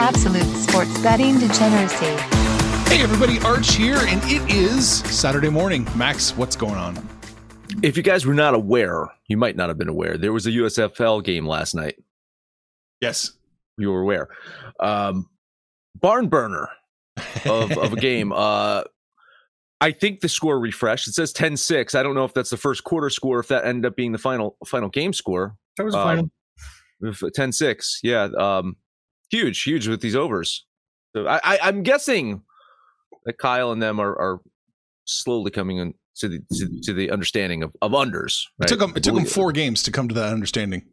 Absolute sports betting degeneracy. Hey everybody, Arch here, and it is Saturday morning. Max, what's going on? If you guys were not aware, you might not have been aware. There was a USFL game last night. Yes. You were aware. Um, barn burner of, of a game. Uh, I think the score refreshed. It says 10-6. I don't know if that's the first quarter score, if that ended up being the final final game score. That was final. Um, 10-6. Yeah. Um, huge, huge with these overs. So I, I, I'm guessing that Kyle and them are, are slowly coming in to the to, to the understanding of, of unders. It took them. It took them four games to come to that understanding.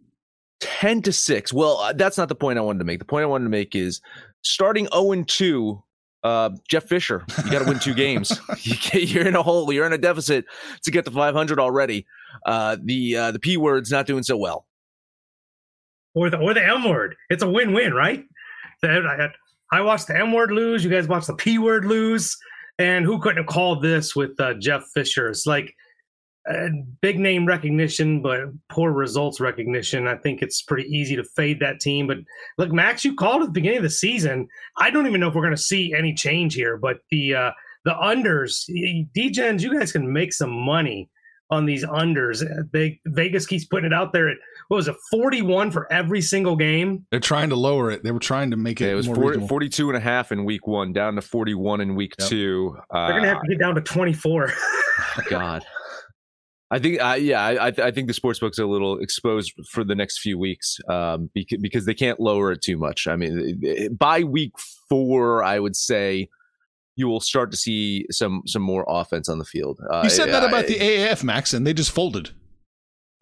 Ten to six. Well, uh, that's not the point I wanted to make. The point I wanted to make is starting zero and two. Uh, Jeff Fisher, you got to win two games. you you're in a hole. You're in a deficit to get to 500 already. Uh, the uh, the p word's not doing so well. Or the or the M word. It's a win win, right? I, I watched the M word lose. You guys watched the P word lose. And who couldn't have called this with uh, Jeff Fisher? It's like uh, big name recognition, but poor results recognition. I think it's pretty easy to fade that team. But look, Max, you called at the beginning of the season. I don't even know if we're going to see any change here. But the uh, the unders, Degens, you guys can make some money on these unders. They, Vegas keeps putting it out there at what was it, 41 for every single game? They're trying to lower it. They were trying to make it. Yeah, it was 40, 42 and a half in week one, down to 41 in week Yep. two. They're going to have to get down to 24. God. I think, uh, yeah, I, I th- I think the sports books are a little exposed for the next few weeks um, because, because they can't lower it too much. I mean, by week four, I would say you will start to see some some more offense on the field. Uh, You said that I- about the AAF, Max, and they just folded.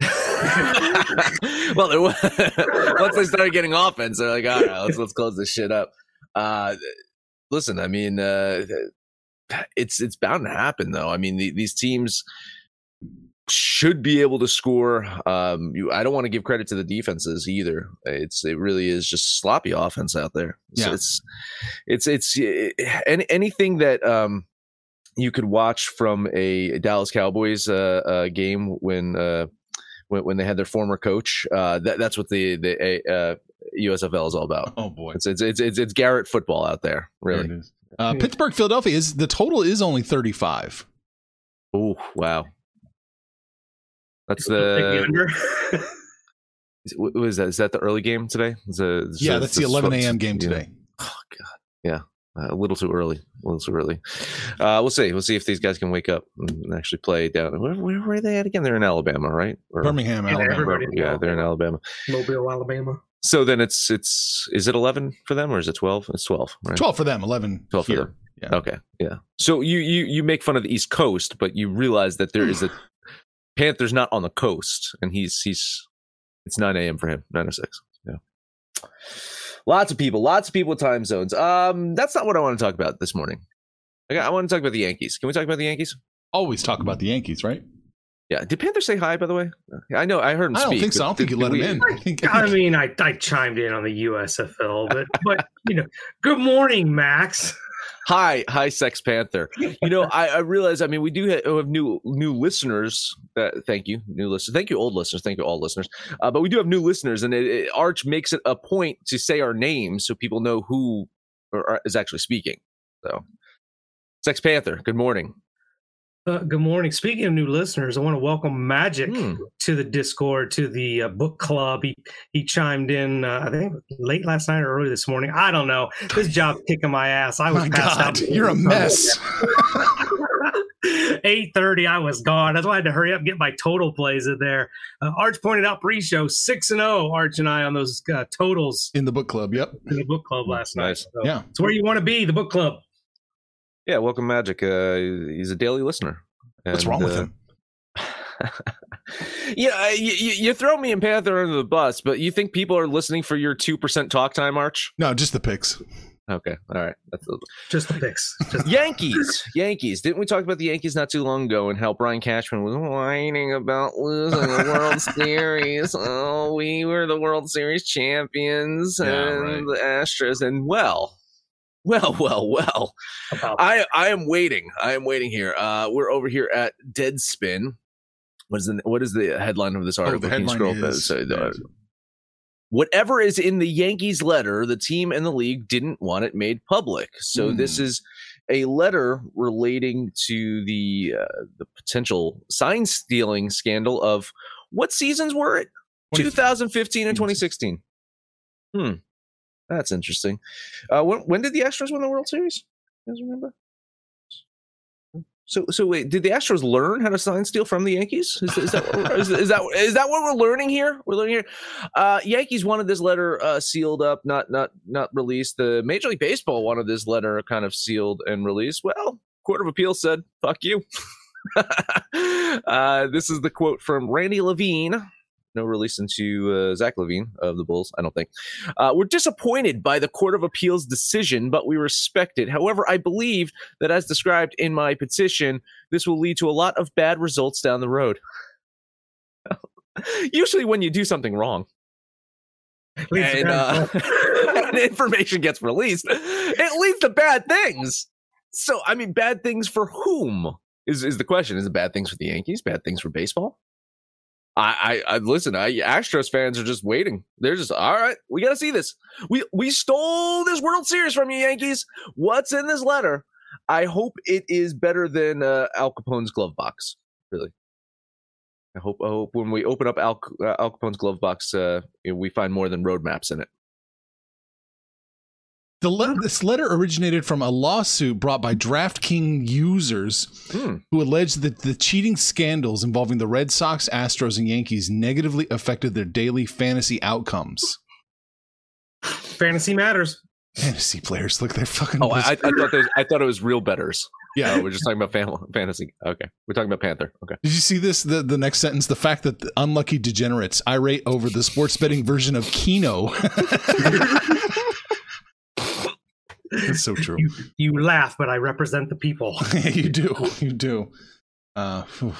well, there was, once they started getting offense, they're like, all right, let's let's close this shit up. Uh, listen, I mean, uh, it's it's bound to happen, though. I mean, the, these teams should be able to score. Um, you, I don't want to give credit to the defenses either. It's it really is just sloppy offense out there. So Yeah. it's it's it's eh, any, anything that um you could watch from a Dallas Cowboys uh, uh game when uh when, when they had their former coach. Uh, that, that's what the the uh, USFL is all about. Oh boy, It's it's it's it's, it's Garrett football out there, There really. it is. Uh, Pittsburgh, Philadelphia is the total is only thirty-five. Oh wow, that's the the is- what was that? Is that the early game today? Is it- is Yeah, it- that's the it's- eleven a.m. game yeah. today. Oh god, yeah, uh, a little too early. A little too early. Uh, we'll see. We'll see if these guys can wake up and actually play down. Where, where were they at again? They're in Alabama, right? Or- Birmingham, Yeah, Alabama. everybody- Yeah, they're in Alabama. Mobile, Alabama. So then it's it's is it eleven for them or is it twelve? It's twelve, right? Twelve for them, eleven 12 for them. Yeah. Okay, yeah. So you you you make fun of the East Coast, but you realize that there is a Panther's not on the coast, and he's he's it's nine a.m. for him, nine o six. Yeah. Lots of people, lots of people with time zones. Um, that's not what I want to talk about this morning. Okay, I want to talk about the Yankees. Can we talk about the Yankees? Always talk about the Yankees, right? Yeah. Did Panther say hi? By the way, I know I heard him I don't speak. think so. I don't think you let did him we- in. I think I mean, I, I chimed in on the USFL, but but you know, good morning, Max. Hi, hi, Sex Panther. You know, I, I realize. I mean, we do ha- have new new listeners. Uh, thank you, new listeners. Thank you, old listeners. Thank you, all listeners. Uh, but we do have new listeners, and it, it, Arch makes it a point to say our names so people know who are- is actually speaking. So, Sex Panther. Good morning. Uh, good morning. Speaking of new listeners, I want to welcome Magic Hmm. to the Discord, to the uh, book club. He he chimed in, uh, I think, late last night or early this morning. I don't know. This job's kicking my ass. I was My passed God, out. you're a mess. Eight thirty, I was gone. That's why I had to hurry up and get my total plays in there. Uh, Arch pointed out pre-show six and zero. Arch and I on those uh, totals in the book club. Yep. in the book club last Nice. night. So Yeah. it's where you want to be. The book club. Yeah, welcome, Magic. Uh, he's a daily listener. What's And, wrong with uh, him? yeah, you, you, you throw me and Panther under the bus, but you think people are listening for your two percent talk time, Arch? No, just the picks. Okay, all right. That's a, Just the picks. Just Yankees, Yankees. Didn't we talk about the Yankees not too long ago and how Brian Cashman was whining about losing the World Series? Oh, we were the World Series champions Yeah, and the Astros, and well, well, well, well. I I am waiting. I am waiting here. Uh, we're over here at Deadspin. What is the what is the headline of this article? Oh, the headline scroll is- uh, whatever is in the Yankees letter, the team and the league didn't want it made public. So this Hmm. is a letter relating to the uh, the potential sign stealing scandal of what seasons were it? 2015 and 2016. Hmm, that's interesting. Uh, when when did the Astros win the World Series? You guys remember? So, so wait, did the Astros learn how to sign steal from the Yankees? Is, is that what, is, is that is that what we're learning here? We're learning here. Uh, Yankees wanted this letter uh, sealed up, not not not released. The Major League Baseball wanted this letter kind of sealed and released. Well, Court of Appeal said, "Fuck you." uh, this is the quote from Randy Levine. No release into uh, Zach LaVine of the Bulls, I don't think. Uh, we're disappointed by the Court of Appeal's decision, but we respect it. However, I believe that, as described in my petition, this will lead to a lot of bad results down the road. Usually, when you do something wrong and, uh, and information gets released, it leads to bad things. So, I mean, bad things for whom is is the question? Is it bad things for the Yankees? Bad things for baseball? I, I, I listen. I, Astros fans are just waiting. They're just all right. We got to see this. We we stole this World Series from you, Yankees. What's in this letter? I hope it is better than uh, Al Capone's glove box. Really, I hope. I hope when we open up Al, uh, Al Capone's glove box, uh, we find more than roadmaps in it. The le- this letter originated from a lawsuit brought by DraftKings users Hmm. who alleged that the cheating scandals involving the Red Sox, Astros, and Yankees negatively affected their daily fantasy outcomes. fantasy matters. Fantasy players, look, they're fucking. Oh, I, I thought those, I thought it was real betters. yeah. Oh, we're just talking about fam- fantasy. Okay, we're talking about Panther. Okay. Did you see this? The the next sentence: the fact that the unlucky degenerates irate over the sports betting version of Keno. That's so true. You, you laugh, but I represent the people. you do, you do. Uh, phew.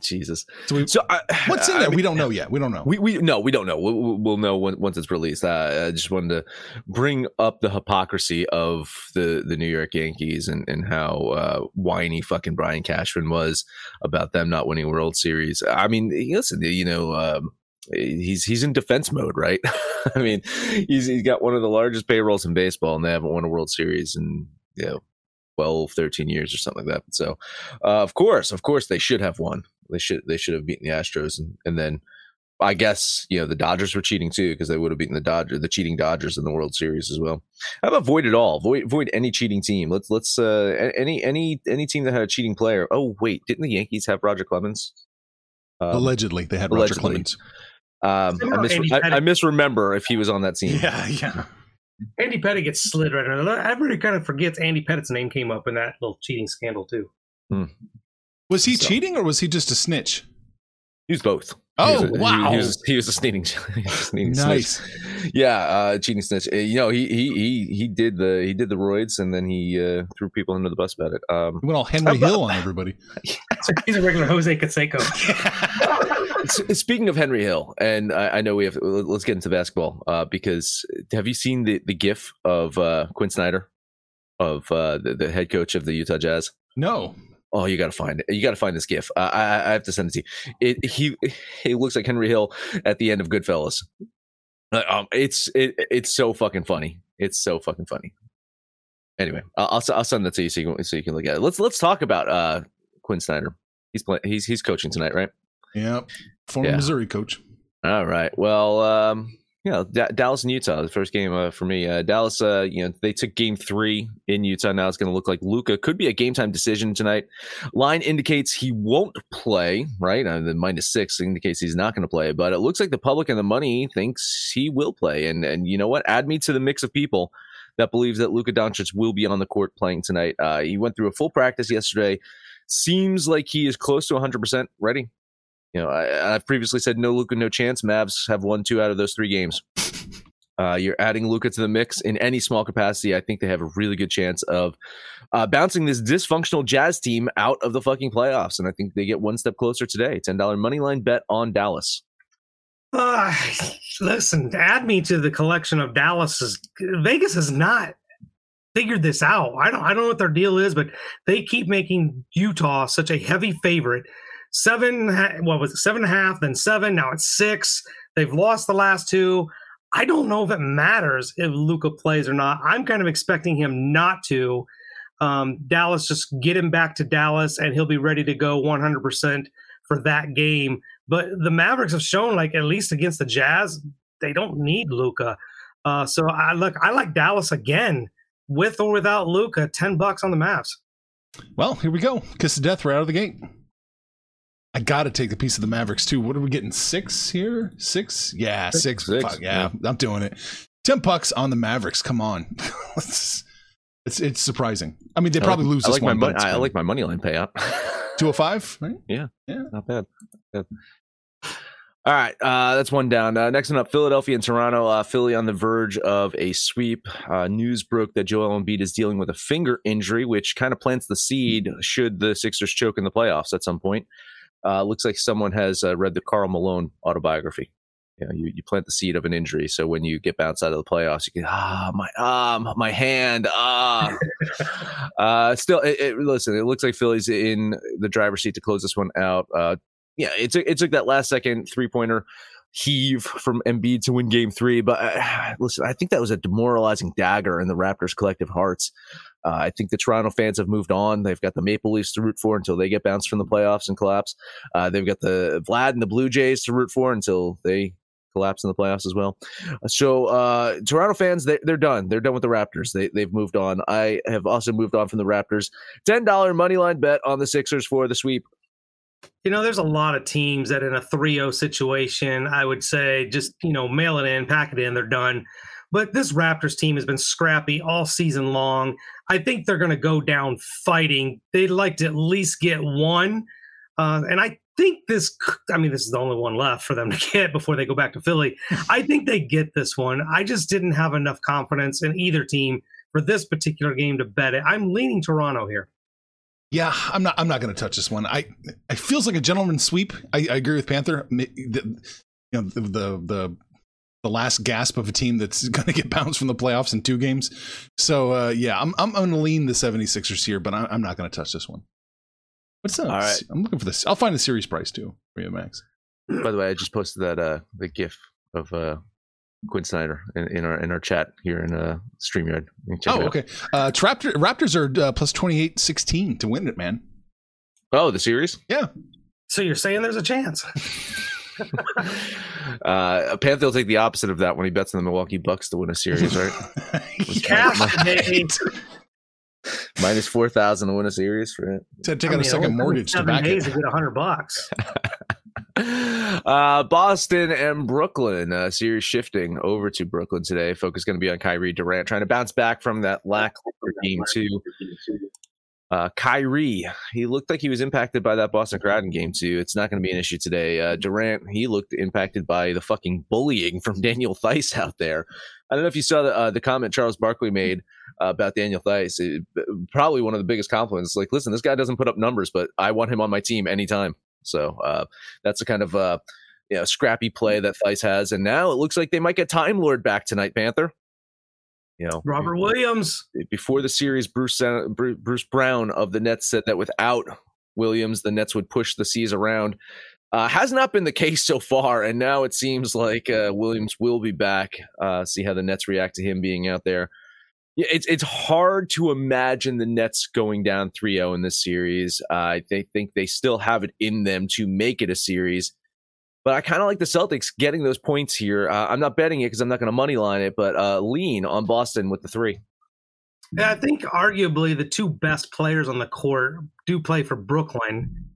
Jesus. so we, So I, what's in I there? mean, we don't know yet. We don't know. We we no, we don't know. We'll, we'll- we'll know when, once it's released. Uh, I just wanted to bring up the hypocrisy of the the New York Yankees and and how uh, whiny fucking Brian Cashman was about them not winning World Series. I mean, listen, you know. Um, He's he's in defense mode, right? I mean, he's he's got one of the largest payrolls in baseball, and they haven't won a World Series in you know 12, 13 years or something like that. So, uh, of course, of course, they should have won. They should they should have beaten the Astros, and and then I guess you know the Dodgers were cheating too because they would have beaten the Dodger, the cheating Dodgers in the World Series as well. How about void it all? Void void any cheating team. Let's let's uh any any any team that had a cheating player. Oh wait, didn't the Yankees have Roger Clemens? Um, allegedly, they had Roger. Clemens. Um, I, mis- Andy I, I misremember if he was on that team. Yeah, yeah. Andy Pettitte gets slid right under. Everybody kind of forgets Andy Pettitte's name came up in that little cheating scandal too. Was he So- cheating or was he just a snitch? He was both. Oh, he was a, wow. He, was he was a sneaking, he was a sneaking Nice. snitch. Yeah, uh, cheating snitch. Uh, You know, he he he he did the he did the roids and then he uh, threw people under the bus about it. Um, He went all Henry Hill on everybody. He's a regular Jose Canseco. Speaking of Henry Hill, and I, I know we have. Let's get into basketball uh, because have you seen the the GIF of uh, Quin Snyder, of uh, the, the head coach of the Utah Jazz? No. Oh, you got to find it. You got to find this GIF. Uh, I, I have to send it to you. It he he looks like Henry Hill at the end of Goodfellas. Uh, Um, it's it, it's so fucking funny. It's so fucking funny. Anyway, I'll I'll send that to you so you can so you can look at it. Let's let's talk about uh Quin Snyder. He's playing. He's he's coaching tonight, right? Yep. Former Yeah. Missouri coach. All right. Well, um, you know, Da- Dallas and Utah, the first game uh, for me. Uh, Dallas, uh, you know, they took game three in Utah. Now it's going to look like Luka could be a game time decision tonight. Line indicates he won't play, right? Uh, the minus six indicates he's not going to play, but it looks like the public and the money thinks he will play. And and you know what? Add me to the mix of people that believes that Luka Doncic will be on the court playing tonight. Uh, he went through a full practice yesterday. Seems like he is close to 100% ready You know, I, I've previously said no Luka, no chance. Mavs have won two out of those three games. Uh, you're adding Luka to the mix in any small capacity. I think they have a really good chance of uh, bouncing this dysfunctional Jazz team out of the fucking playoffs. And I think they get one step closer today. $10 money line bet on Dallas. Uh, listen, add me to the collection of Dallas's. Vegas has not figured this out. I don't. I don't know what their deal is, but they keep making Utah such a heavy favorite. Seven. What was it? Seven and a half, then seven. Now it's six. They've lost the last two. I don't know if it matters if Luka plays or not. I'm kind of expecting him not to. Um, Dallas just get him back to Dallas, and he'll be ready to go 100 percent for that game. But the Mavericks have shown, like at least against the Jazz, they don't need Luka. Uh, so I look, I like Dallas again, with or without Luka, Ten bucks on the Mavs. Well, here we go. Kiss of death right out of the gate. I got to take the piece of the Mavericks too. What are we getting? Six here? Six? Yeah, six. Six, Fuck, yeah, yeah. I'm doing it. Ten bucks on the Mavericks. Come on. it's, it's it's surprising. I mean, they I probably like, lose I this like my one. money. I like my money line payout. two hundred five. Right? Yeah. Yeah. Not bad. Not bad. All right, uh, that's one down. Uh, next one up, Philadelphia and Toronto. Uh, Philly on the verge of a sweep. Uh, news broke that Joel Embiid is dealing with a finger injury, which kind of plants the seed should the Sixers choke in the playoffs at some point. Uh, looks like someone has uh, read the Karl Malone autobiography. You, know, you you plant the seed of an injury, so when you get bounced out of the playoffs, you can ah my ah my hand ah. uh, still, it, it, listen. It looks like Philly's in the driver's seat to close this one out. Uh, yeah, it took it took that last second three pointer heave from Embiid to win Game Three. But uh, listen, I think that was a demoralizing dagger in the Raptors' collective hearts. Uh, I think the Toronto fans have moved on. They've got the Maple Leafs to root for until they get bounced from the playoffs and collapse. Uh, they've got the Vlad and the Blue Jays to root for until they collapse in the playoffs as well. So uh, Toronto fans, they, they're done. They're done with the Raptors. They, they've moved on. I have also moved on from the Raptors. Ten dollar money line bet on the Sixers for the sweep. You know, there's a lot of teams that in a 3-0 situation, I would say just, you know, mail it in, pack it in, they're done. But this Raptors team has been scrappy all season long. I think they're going to go down fighting. They'd like to at least get one. Uh, and I think this, I mean, this is the only one left for them to get before they go back to Philly. I think they get this one. I just didn't have enough confidence in either team for this particular game to bet it. I'm leaning Toronto here. Yeah, I'm not. I'm not going to touch this one. I. It feels like a gentleman's sweep. I, I agree with Panther. The, you know, the, the the the last gasp of a team that's going to get bounced from the playoffs in two games. So uh, yeah, I'm I'm going to lean the 76ers here, but I'm, I'm not going to touch this one. What's up? All right. I'm looking for this. I'll find the series price too for you, Max. By the way, I just posted that uh the GIF of uh Quin Snyder in, in our in our chat here in uh Streamyard. You can check it Oh, okay. Uh, Raptor, Raptors are uh, plus 28 16 to win it, man. Oh, the series. Yeah. So you're saying there's a chance? uh, Panther will take the opposite of that when he bets on the Milwaukee Bucks to win a series, right? Cash, baby. Minus four thousand to win a series for it. To take I out mean, a second only mortgage to seven back days it. to get a hundred bucks. Uh, Boston and Brooklyn uh, series shifting over to Brooklyn today. Focus going to be on Kyrie Durant trying to bounce back from that lackluster game two. Uh, Kyrie, he looked like he was impacted by that Boston crowd in game two. It's not going to be an issue today. Uh, Durant, he looked impacted by the fucking bullying from Daniel Theis out there. I don't know if you saw the, uh, the comment Charles Barkley made uh, about Daniel Theis. It- probably one of the biggest compliments. Like, listen, this guy doesn't put up numbers, but I want him on my team anytime. So uh, that's a kind of uh, you know, scrappy play that Theis has. And now it looks like they might get Time Lord back tonight, Panther. You know, Robert Williams. before the series, Bruce Bruce Brown of the Nets said that without Williams, the Nets would push the C's around. Uh, has not been the case so far, and now it seems like uh, Williams will be back. Uh, see how the Nets react to him being out there. Yeah, it's it's hard to imagine the Nets going down 3-0 in this series. Uh, they think they still have it in them to make it a series. But I kind of like the Celtics getting those points here. Uh, I'm not betting it because I'm not going to money line it, but uh, lean on Boston with the three. Yeah, I think arguably the two best players on the court do play for Brooklyn.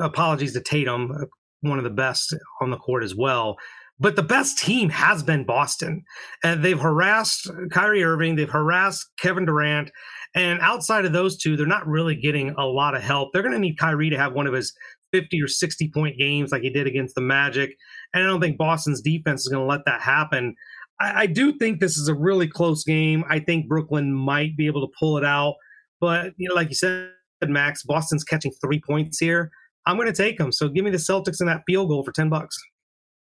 Apologies to Tatum, uh, one of the best on the court as well. But the best team has been Boston. And they've harassed Kyrie Irving, they've harassed Kevin Durant. And outside of those two, they're not really getting a lot of help. They're going to need Kyrie to have one of his 50 or 60 point games like he did against the Magic. And I don't think Boston's defense is going to let that happen. I, I, do think this is a really close game. I think Brooklyn might be able to pull it out. But, you know, like you said, Max, Boston's catching three points here. I'm going to take them. So give me the Celtics in that field goal for 10 bucks.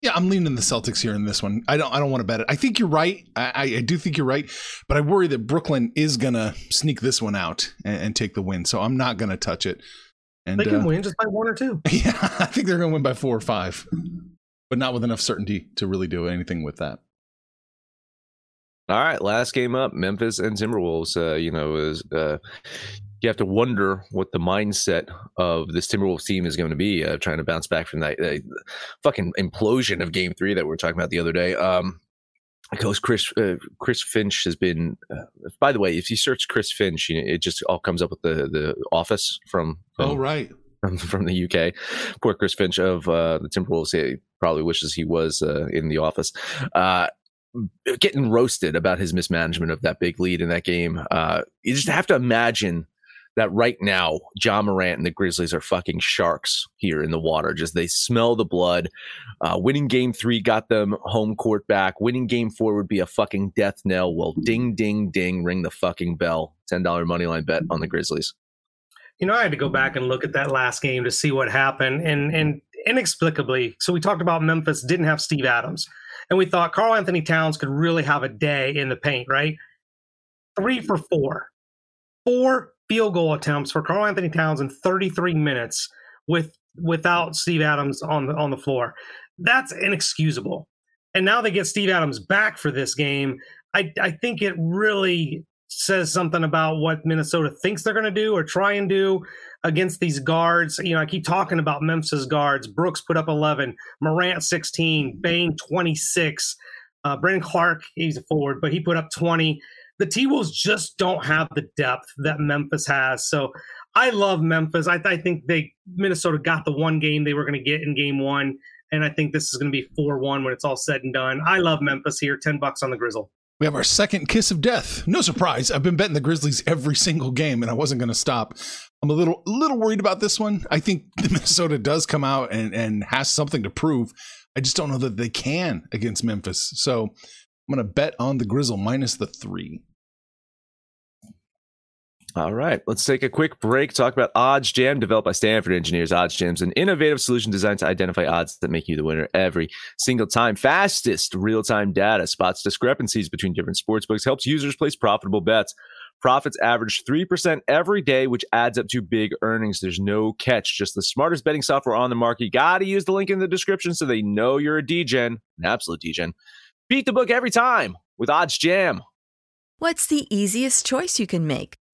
Yeah, I'm leaning the Celtics here in this one. I don't. I don't want to bet it. I think you're right. I, I do think you're right, but I worry that Brooklyn is gonna sneak this one out and, and take the win. So I'm not gonna touch it. And they can uh, win just by one or two. Yeah, I think they're gonna win by four or five, but not with enough certainty to really do anything with that. All right, last game up, Memphis and Timberwolves. Uh, you know, is uh, you have to wonder what the mindset of this Timberwolves team is going to be, uh, trying to bounce back from that uh, fucking implosion of Game Three that we were talking about the other day. Um, because Chris uh, Chris Finch has been. Uh, by the way, if you search Chris Finch, you know, it just all comes up with the the Office from. from oh right. From, from the UK, poor Chris Finch of uh, the Timberwolves. He probably wishes he was uh, in the office getting roasted about his mismanagement of that big lead in that game. Uh, you just have to imagine that right now, Ja Morant and the Grizzlies are fucking sharks here in the water. Just they smell the blood. Uh, winning game three got them home court back. Winning game four would be a fucking death knell. Well, ding, ding, ding, ring the fucking bell. $10 money line bet on the Grizzlies. You know, I had to go back and look at that last game to see what happened. And, and inexplicably, so we talked about Memphis didn't have Steve Adams. And we thought Karl-Anthony Towns could really have a day in the paint, right? Three for four. Four field goal attempts for Karl-Anthony Towns in 33 minutes with without Steve Adams on the on the floor. That's inexcusable. And now they get Steve Adams back for this game. I, I think it really says something about what Minnesota thinks they're going to do or try and do against these guards. You know, I keep talking about Memphis guards. Brooks put up 11, Morant 16, Bane 26, uh, Brandon Clarke, he's a forward, but he put up 20. The T Wolves just don't have the depth that Memphis has. So I love Memphis. I, I think they Minnesota got the one game they were going to get in game one. And I think this is going to be 4 1 when it's all said and done. I love Memphis here. 10 bucks on the Grizzle. We have our second kiss of death. No surprise. I've been betting the Grizzlies every single game, and I wasn't going to stop. I'm a little, little worried about this one. I think Minnesota does come out and and has something to prove. I just don't know that they can against Memphis. So I'm going to bet on the Grizzle minus the three. All right, let's take a quick break. Talk about Odds Jam, developed by Stanford engineers. Odds Jam's an innovative solution designed to identify odds that make you the winner every single time. Fastest real time data spots discrepancies between different sports books, helps users place profitable bets. Profits average 3% every day, which adds up to big earnings. There's no catch, just the smartest betting software on the market. You got to use the link in the description so they know you're a Degen, an absolute Degen. Beat the book every time with Odds Jam. What's the easiest choice you can make?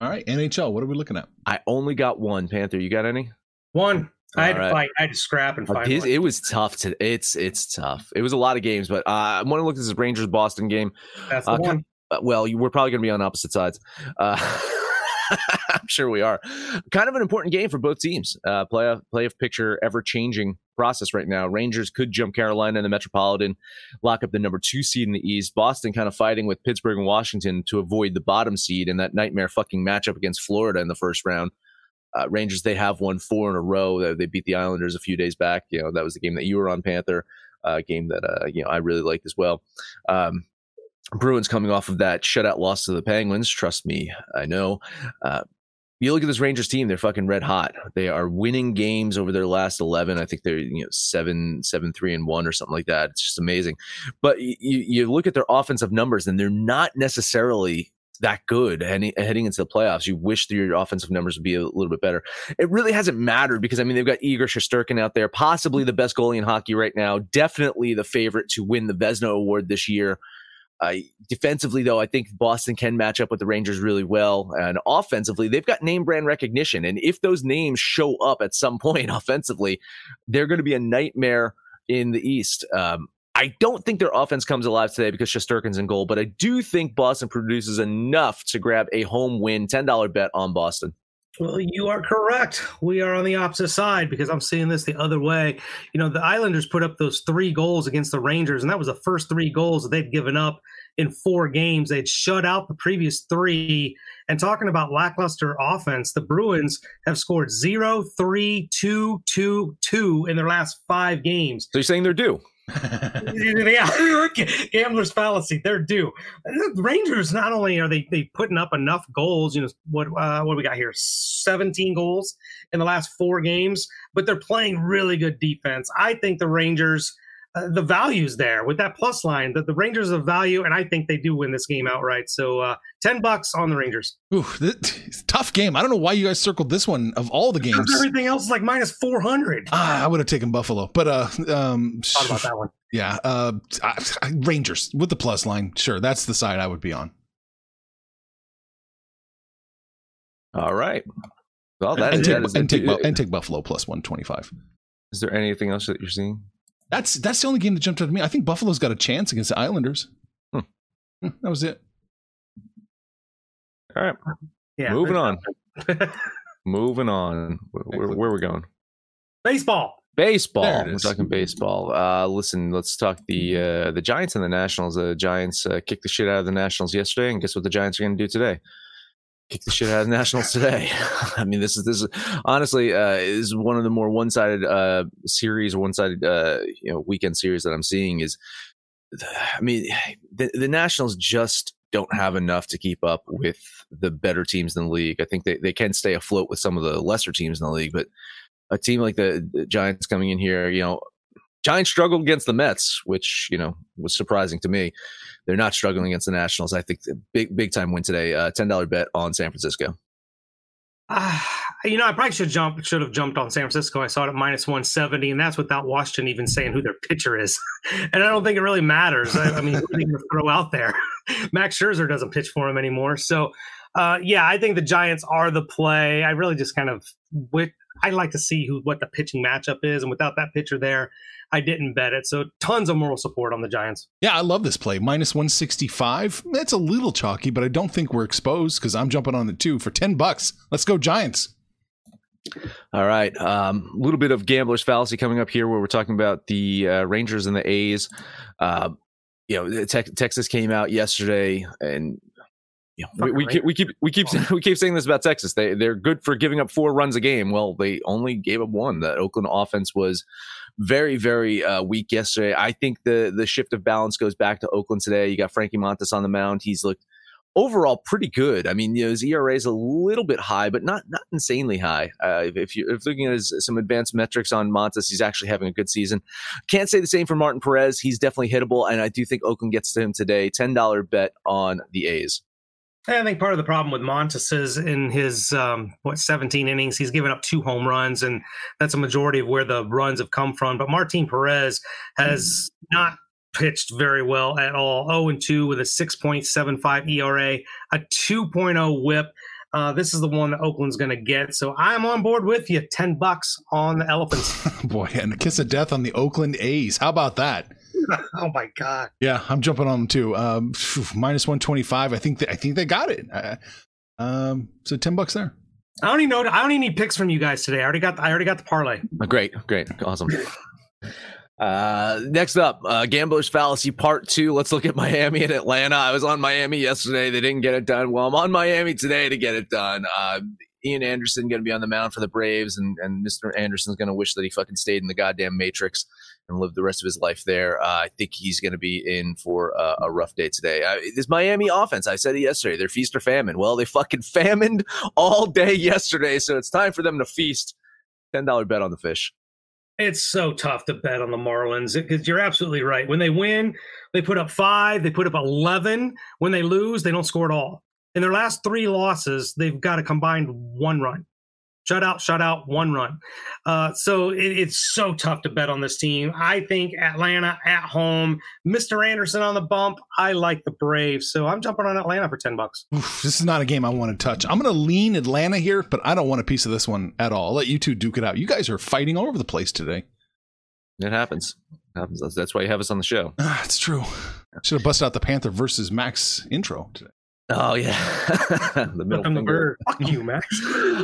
All right, NHL. What are we looking at? I only got one. Panther, you got any? One. I had All to right. fight. I had to scrap and fight. It, it, was tough to. It's it's tough. It was a lot of games, but uh, I want to look at this Rangers Boston game. That's the uh, one. Uh, well, you, we're probably going to be on opposite sides. Uh, I'm sure we are. Kind of an important game for both teams. Uh, playoff playoff picture ever changing process right now. Rangers could jump Carolina in the Metropolitan, lock up the number two seed in the East. Boston kind of fighting with Pittsburgh and Washington to avoid the bottom seed in that nightmare fucking matchup against Florida in the first round. Uh, Rangers they have won four in a row. They beat the Islanders a few days back. You know that was the game that you were on Panther. Uh, game that uh, you know I really liked as well. Um, Bruins coming off of that shutout loss to the Penguins. Trust me, I know. Uh, you look at this Rangers team; they're fucking red hot. They are winning games over their last eleven. I think they're you know seven, seven, three, and one or something like that. It's just amazing. But you, you look at their offensive numbers, and they're not necessarily that good heading, heading into the playoffs. You wish that your offensive numbers would be a little bit better. It really hasn't mattered because I mean they've got Igor Shesterkin out there, possibly the best goalie in hockey right now, definitely the favorite to win the Vezina Award this year. Uh, defensively, though, I think Boston can match up with the Rangers really well. And offensively, they've got name brand recognition. And if those names show up at some point offensively, they're going to be a nightmare in the East. Um, I don't think their offense comes alive today because Shesterkin's in goal, but I do think Boston produces enough to grab a home win, $10 bet on Boston. Well, you are correct. We are on the opposite side because I'm seeing this the other way. You know, the Islanders put up those three goals against the Rangers, and that was the first three goals that they'd given up in four games. They'd shut out the previous three. And talking about lackluster offense, the Bruins have scored zero, three, two, two, two in their last five games. So you're saying they're due? gambler's fallacy. They're due. The Rangers not only are they they putting up enough goals, you know what uh, what we got here, seventeen goals in the last four games, but they're playing really good defense. I think the Rangers. Uh, the values there with that plus line that the Rangers of value, and I think they do win this game outright. So uh, ten bucks on the Rangers. Ooh, this, tough game. I don't know why you guys circled this one of all the games. Everything else is like minus four hundred. Ah, I would have taken Buffalo, but uh, um, thought about that one. Yeah, uh, I, I, Rangers with the plus line. Sure, that's the side I would be on. All right. Well, that and, is, take, that is and, take, and take Buffalo plus one twenty five. Is there anything else that you're seeing? That's that's the only game that jumped out to me. I think Buffalo's got a chance against the Islanders. Hmm. That was it. All right. Yeah. Moving on. Moving on. Where, where, where are we going? Baseball. Baseball. We're talking baseball. Uh, listen, let's talk the uh, the Giants and the Nationals. The Giants uh, kicked the shit out of the Nationals yesterday, and guess what the Giants are going to do today? Kick the shit out of Nationals today. I mean, this is this is honestly uh, is one of the more one sided uh, series, one sided uh, you know weekend series that I'm seeing. Is I mean, the, the Nationals just don't have enough to keep up with the better teams in the league. I think they, they can stay afloat with some of the lesser teams in the league, but a team like the, the Giants coming in here, you know, Giants struggled against the Mets, which you know was surprising to me. They're not struggling against the Nationals. I think big big time win today. Uh, Ten dollar bet on San Francisco. Uh, you know, I probably should jump should have jumped on San Francisco. I saw it at minus one seventy, and that's without Washington even saying who their pitcher is. and I don't think it really matters. I, I mean, who throw out there? Max Scherzer doesn't pitch for him anymore. So, uh, yeah, I think the Giants are the play. I really just kind of I like to see who what the pitching matchup is, and without that pitcher there, I didn't bet it. So, tons of moral support on the Giants. Yeah, I love this play. Minus 165. That's a little chalky, but I don't think we're exposed because I'm jumping on the two for 10 bucks. Let's go, Giants. All right, a um, little bit of gambler's fallacy coming up here, where we're talking about the uh, Rangers and the A's. Uh, you know, te- Texas came out yesterday, and you know, we, we, keep, we keep we keep we keep saying this about Texas. They they're good for giving up four runs a game. Well, they only gave up one. The Oakland offense was very very uh, weak yesterday. I think the the shift of balance goes back to Oakland today. You got Frankie Montas on the mound. He's looked overall pretty good. I mean, you know, his ERA is a little bit high, but not not insanely high. Uh, if, if you're if looking at his, some advanced metrics on Montas, he's actually having a good season. Can't say the same for Martin Perez. He's definitely hittable, and I do think Oakland gets to him today. Ten dollar bet on the A's. I think part of the problem with Montas is in his um, what 17 innings, he's given up two home runs, and that's a majority of where the runs have come from. But Martin Perez has not pitched very well at all. 0 and 2 with a 6.75 ERA, a 2.0 WHIP. Uh, this is the one that Oakland's going to get. So I'm on board with you. 10 bucks on the Elephants. Boy, and a kiss of death on the Oakland A's. How about that? oh my god. Yeah, I'm jumping on them too. Um, phew, minus 125. I think they, I think they got it. Uh, Um, so ten bucks there. I don't even know. I don't even need picks from you guys today. I already got. I already got the parlay. Uh, Great, great, awesome. Uh, next up, uh, Gambler's Fallacy Part Two. Let's look at Miami and Atlanta. I was on Miami yesterday. They didn't get it done. Well, I'm on Miami today to get it done. Uh, Ian Anderson going to be on the mound for the Braves, and, and Mr. Anderson's going to wish that he fucking stayed in the goddamn Matrix and lived the rest of his life there. Uh, I think he's going to be in for a, a rough day today. Uh, this Miami offense, I said it yesterday, they're feast or famine. Well, they fucking famined all day yesterday, so it's time for them to feast. Ten dollar bet on the fish. It's so tough to bet on the Marlins because you're absolutely right. When they win, they put up five, they put up 11. When they lose, they don't score at all. In their last three losses, they've got a combined one run. Shutout, shutout, one run. Uh, so it, it's so tough to bet on this team. I think Atlanta at home, Mr. Anderson on the bump. I like the Braves, so I'm jumping on Atlanta for ten bucks. Oof, this is not a game I want to touch. I'm going to lean Atlanta here, but I don't want a piece of this one at all. I'll let you two duke it out. You guys are fighting all over the place today. It happens. It happens. That's- That's why you have us on the show. Ah, it's true. Should have busted out the Panther versus Max intro today. Oh yeah, the middle I'm finger. bird. Fuck you, Max.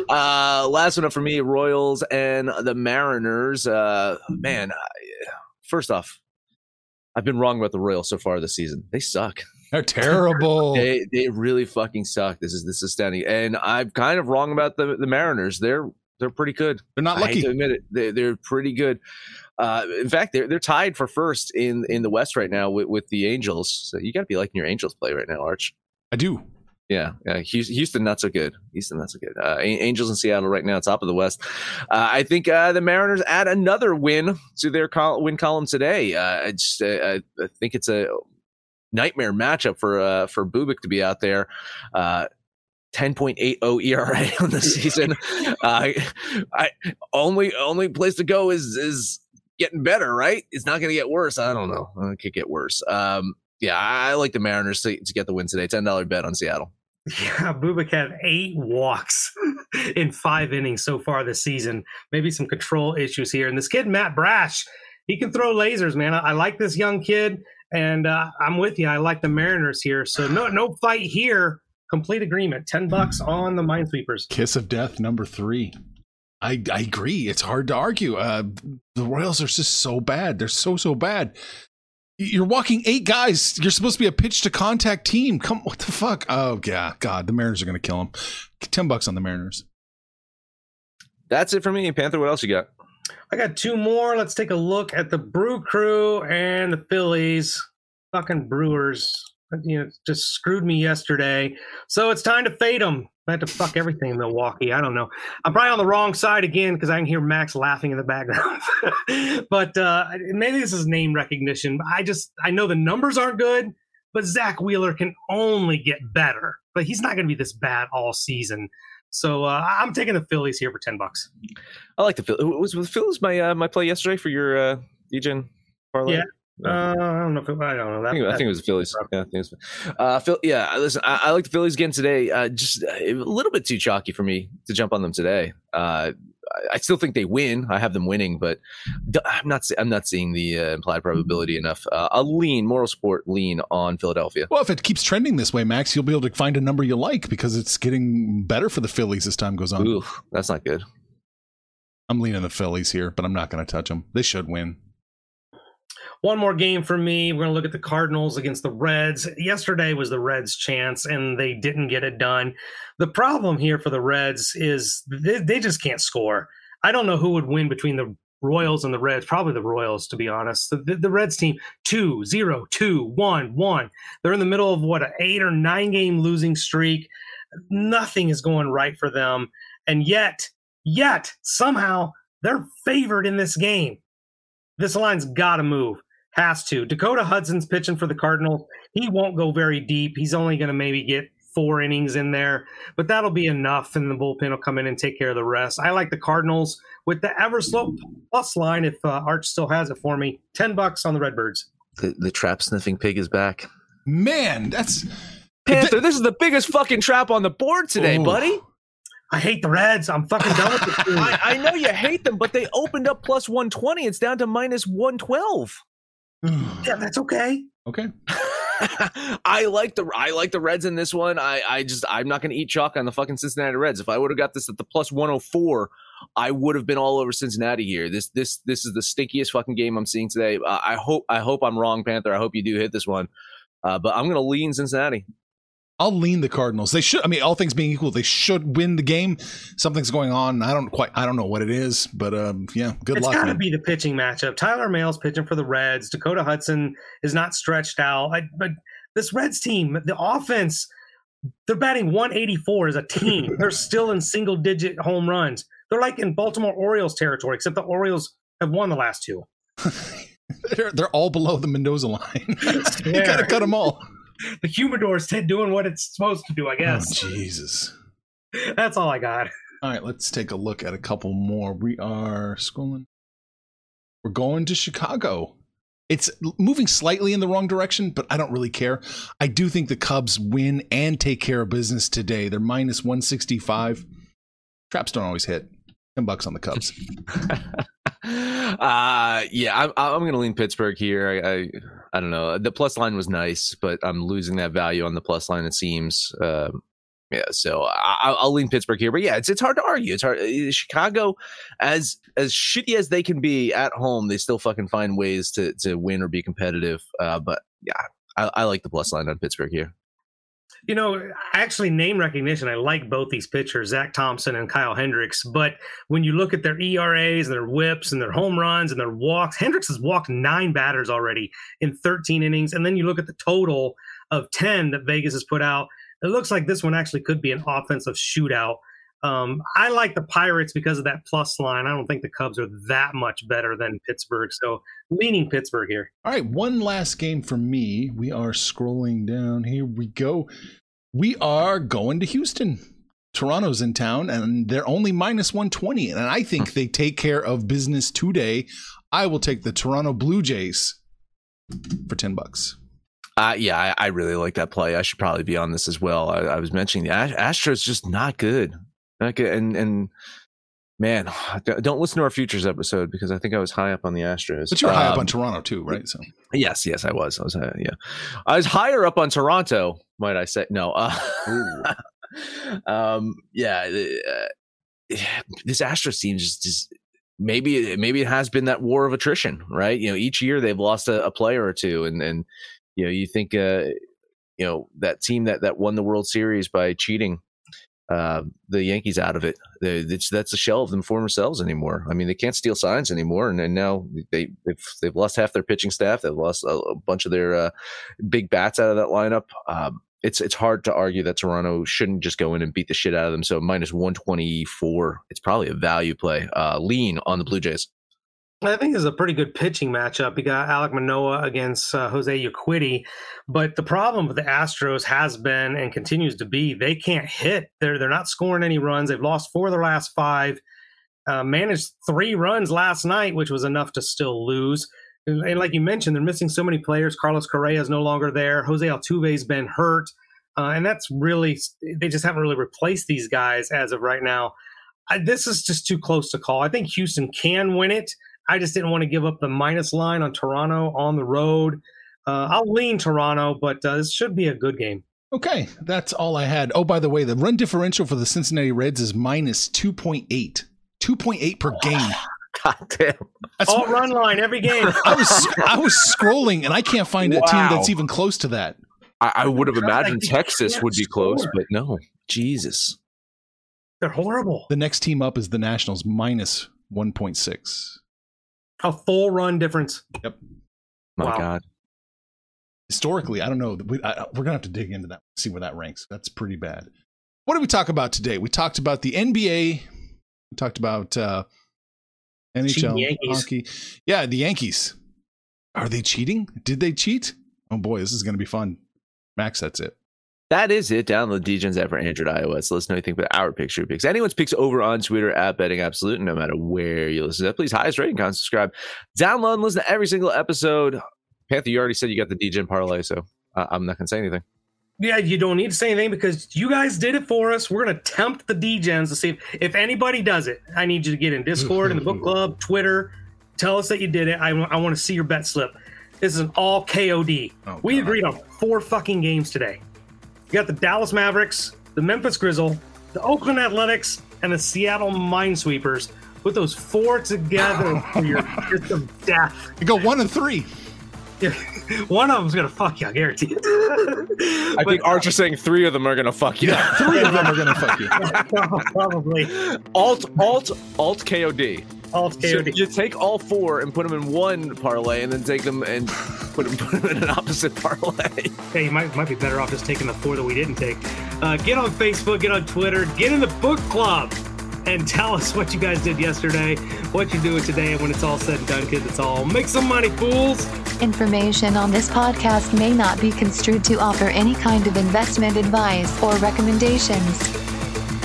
Uh, last one up for me: Royals and the Mariners. Uh, man, I, first off, I've been wrong about the Royals so far this season. They suck. They're terrible. They they really fucking suck. This is this is astounding. And I'm kind of wrong about the the Mariners. They're they're pretty good. They're not I hate lucky. to admit it. They, they're pretty good. Uh, in fact, they're they're tied for first in in the West right now with, with the Angels. So you got to be liking your Angels play right now, Arch. I do. Yeah, yeah. Houston, not so good. Houston not so good. Uh, Angels in Seattle right now, top of the West. Uh, I think uh, the Mariners add another win to their col- win column today. Uh, I just uh, I think it's a nightmare matchup for uh, for Bubic to be out there. Uh, 10.80 ERA on the season. uh, I only only place to go is is getting better, right? It's not going to get worse. I don't know. It could get worse. Um, yeah, I I like the Mariners to, to get the win today. Ten dollar bet on Seattle. Yeah, Bubic had eight walks in five innings so far this season. Maybe some control issues here. And this kid, Matt Brash, he can throw lasers, man. I, I like this young kid, and uh, I'm with you. I like the Mariners here. So no, no fight here. Complete agreement. Ten bucks on the Minesweepers. Kiss of Death number three. I, I agree. It's hard to argue. Uh, the Royals are just so bad. They're so so bad. You're walking eight guys. You're supposed to be a pitch to contact team. Come, what the fuck? Oh yeah, God, the Mariners are going to kill them. Ten bucks on the Mariners. That's it for me. Panther, what else you got? I got two more. Let's take a look at the Brew Crew and the Phillies. Fucking Brewers. You know, just screwed me yesterday. So it's time to fade them. I had to fuck everything in Milwaukee. I don't know. I'm probably on the wrong side again because I can hear Max laughing in the background. but uh, maybe this is name recognition. I just I know the numbers aren't good, but Zack Wheeler can only get better. But he's not going to be this bad all season. So uh, I'm taking the Phillies here for ten bucks. I like the Phillies. Was was Phil's my uh, my play yesterday for your uh, Degen parlay? Yeah. Uh, I don't know. If it, I don't know. That, I think, I think it was the Phillies. Yeah, I think it was. Uh, Phil, yeah, listen, I, I like the Phillies again today. Uh, just a little bit too chalky for me to jump on them today. Uh, I- I still think they win. I have them winning, but d- I'm not. I'm not seeing the uh, implied probability enough. Uh, I'll lean moral sport lean on Philadelphia. Well, if it keeps trending this way, Max, you'll be able to find a number you like because it's getting better for the Phillies as time goes on. Ooh, that's not good. I'm leaning the Phillies here, but I'm not going to touch them. They should win. One more game for me. We're going to look at the Cardinals against the Reds. Yesterday was the Reds' chance, and they didn't get it done. The problem here for the Reds is they, they just can't score. I don't know who would win between the Royals and the Reds. Probably the Royals, to be honest. The, the, Reds team, 2 0, 2, 1, 1. They're in the middle of what, an eight or nine game losing streak. Nothing is going right for them. And yet, yet, somehow, they're favored in this game. This line's got to move. Has to. Dakota Hudson's pitching for the Cardinals. He won't go very deep. He's only going to maybe get four innings in there, but that'll be enough, and the bullpen will come in and take care of the rest. I like the Cardinals with the Everslope plus line. If uh, Arch still has it for me, ten bucks on the Redbirds. The, the trap sniffing pig is back. Man, that's Panther, this is the biggest fucking trap on the board today, Ooh. buddy. I hate the Reds. I'm fucking done with the team. I, I know you hate them, but they opened up plus 120. It's down to minus 112. Yeah, that's okay. okay. I like the I like the Reds in this one. I I just I'm not going to eat chalk on the fucking Cincinnati Reds. If I would have got this at the plus 104, I would have been all over Cincinnati here. This this this is the stinkiest fucking game I'm seeing today. Uh, I hope I hope I'm wrong, Panther. I hope you do hit this one. Uh, but I'm going to lean Cincinnati. I'll lean the Cardinals. They should. I mean, all things being equal, they should win the game. Something's going on. I don't quite. I don't know what it is, but um, yeah. Good it's luck. It's got to be the pitching matchup. Tyler Mahle's pitching for the Reds. Dakota Hudson is not stretched out. I, but this Reds team, the offense, they're batting 184 as a team. they're still in single digit home runs. They're like in Baltimore Orioles territory, except the Orioles have won the last two. they're they're all below the Mendoza line. you gotta cut them all. The humidor's doing what it's supposed to do, I guess. Oh, Jesus. That's all I got. All right, let's take a look at a couple more. We are scrolling. We're going to Chicago. It's moving slightly in the wrong direction, but I don't really care. I do think the Cubs win and take care of business today. They're minus 165. Traps don't always hit. 10 bucks on the Cubs. uh yeah, I'm I'm gonna lean Pittsburgh here. I, I, I don't know. The plus line was nice, but I'm losing that value on the plus line. It seems. Um, yeah, so I, will lean Pittsburgh here. But yeah, it's it's hard to argue. It's hard. Uh, Chicago, as as shitty as they can be at home, they still fucking find ways to to win or be competitive. Uh, but yeah, I, I like the plus line on Pittsburgh here. You know, actually, name recognition. I like both these pitchers, Zach Thompson and Kyle Hendricks. But when you look at their ERAs and their whips and their home runs and their walks, Hendricks has walked nine batters already in 13 innings. And then you look at the total of 10 that Vegas has put out. It looks like this one actually could be an offensive shootout. Um, I like the Pirates because of that plus line. I don't think the Cubs are that much better than Pittsburgh. So leaning Pittsburgh here. All right, one last game for me. We are scrolling down. Here we go. We are going to Houston. Toronto's in town and they're only minus 120. And I think they take care of business today. I will take the Toronto Blue Jays for 10 bucks. Uh, yeah, I, I, really like that play. I should probably be on this as well. I, I was mentioning the Astros just not good. Okay, and and man, don't listen to our futures episode because I think I was high up on the Astros. But you were high um, up on Toronto too, right? So yes, yes, I was. I was. Uh, yeah, I was higher up on Toronto. Might I say? No. Uh, um. Yeah. Uh, this Astros team just, just maybe maybe it has been that war of attrition, right? You know, each year they've lost a, a player or two, and and you know you think uh you know that team that that won the World Series by cheating uh, the Yankees out of it. They, that's a shell of them former selves anymore. I mean, they can't steal signs anymore, and, and now they they've they've lost half their pitching staff. They've lost a, a bunch of their uh, big bats out of that lineup. Um, it's it's hard to argue that Toronto shouldn't just go in and beat the shit out of them. So minus one twenty four, it's probably a value play. Uh, lean on the Blue Jays. I think this is a pretty good pitching matchup. You got Alek Manoah against uh, Jose Urquidy, but the problem with the Astros has been and continues to be they can't hit. They're they're not scoring any runs. They've lost four of their last five. Uh, managed three runs last night, which was enough to still lose. And, and, like you mentioned, they're missing so many players. Carlos Correa is no longer there. Jose Altuve's been hurt, uh, and that's really they just haven't really replaced these guys as of right now. I, this is just too close to call. I think Houston can win it. I just didn't want to give up the minus line on Toronto on the road. Uh, I'll lean Toronto, but uh, this should be a good game. Okay, that's all I had. Oh, by the way, the run differential for the Cincinnati Reds is minus 2.8. 2.8 per game. God damn. That's all run line every game. I was I was scrolling and I can't find a team that's even close to that. I, I would have imagined Texas would be score. close, but no. Jesus. They're horrible. The next team up is the Nationals minus 1.6. A full run difference. Yep. My wow. God. Historically, I don't know. We, I, we're gonna have to dig into that, see where that ranks. That's pretty bad. What did we talk about today? We talked about the NBA. We talked about uh, NHL hockey. Yeah, the Yankees. Are they cheating? Did they cheat? Oh boy, this is gonna be fun. Max, that's it. That is it. Download Degens app for Android, iOS. Let us know anything about our picture picks. Anyone's picks over on Twitter at Betting Absolute, no matter where you listen to Please, highest rating, comment, subscribe, download, and listen to every single episode. Panther, you already said you got the Degen parlay, so uh, I'm not going to say anything. Yeah, you don't need to say anything because you guys did it for us. We're going to tempt the Degens to see if, if anybody does it. I need you to get in Discord, in the book club, Twitter. Tell us that you did it. I, I want to see your bet slip. This is an all KOD. Oh, we God. agreed on four fucking games today. You got the Dallas Mavericks, the Memphis Grizzle, the Oakland Athletics, and the Seattle Minesweepers. Put those four together for your kiss of death. You go one and three. One of them's gonna fuck you, I guarantee it. I think Archer's saying three of them are gonna fuck you. Three of them are gonna fuck you. probably alt, alt, alt, KOD. All So you take all four and put them in one parlay, and then take them and put them, put them in an opposite parlay. Hey, you might might be better off just taking the four that we didn't take. Uh, get on Facebook, get on Twitter, get in the book club, and tell us what you guys did yesterday, what you're doing today, and when it's all said and done, kids, it's all make some money, fools. Information on this podcast may not be construed to offer any kind of investment advice or recommendations.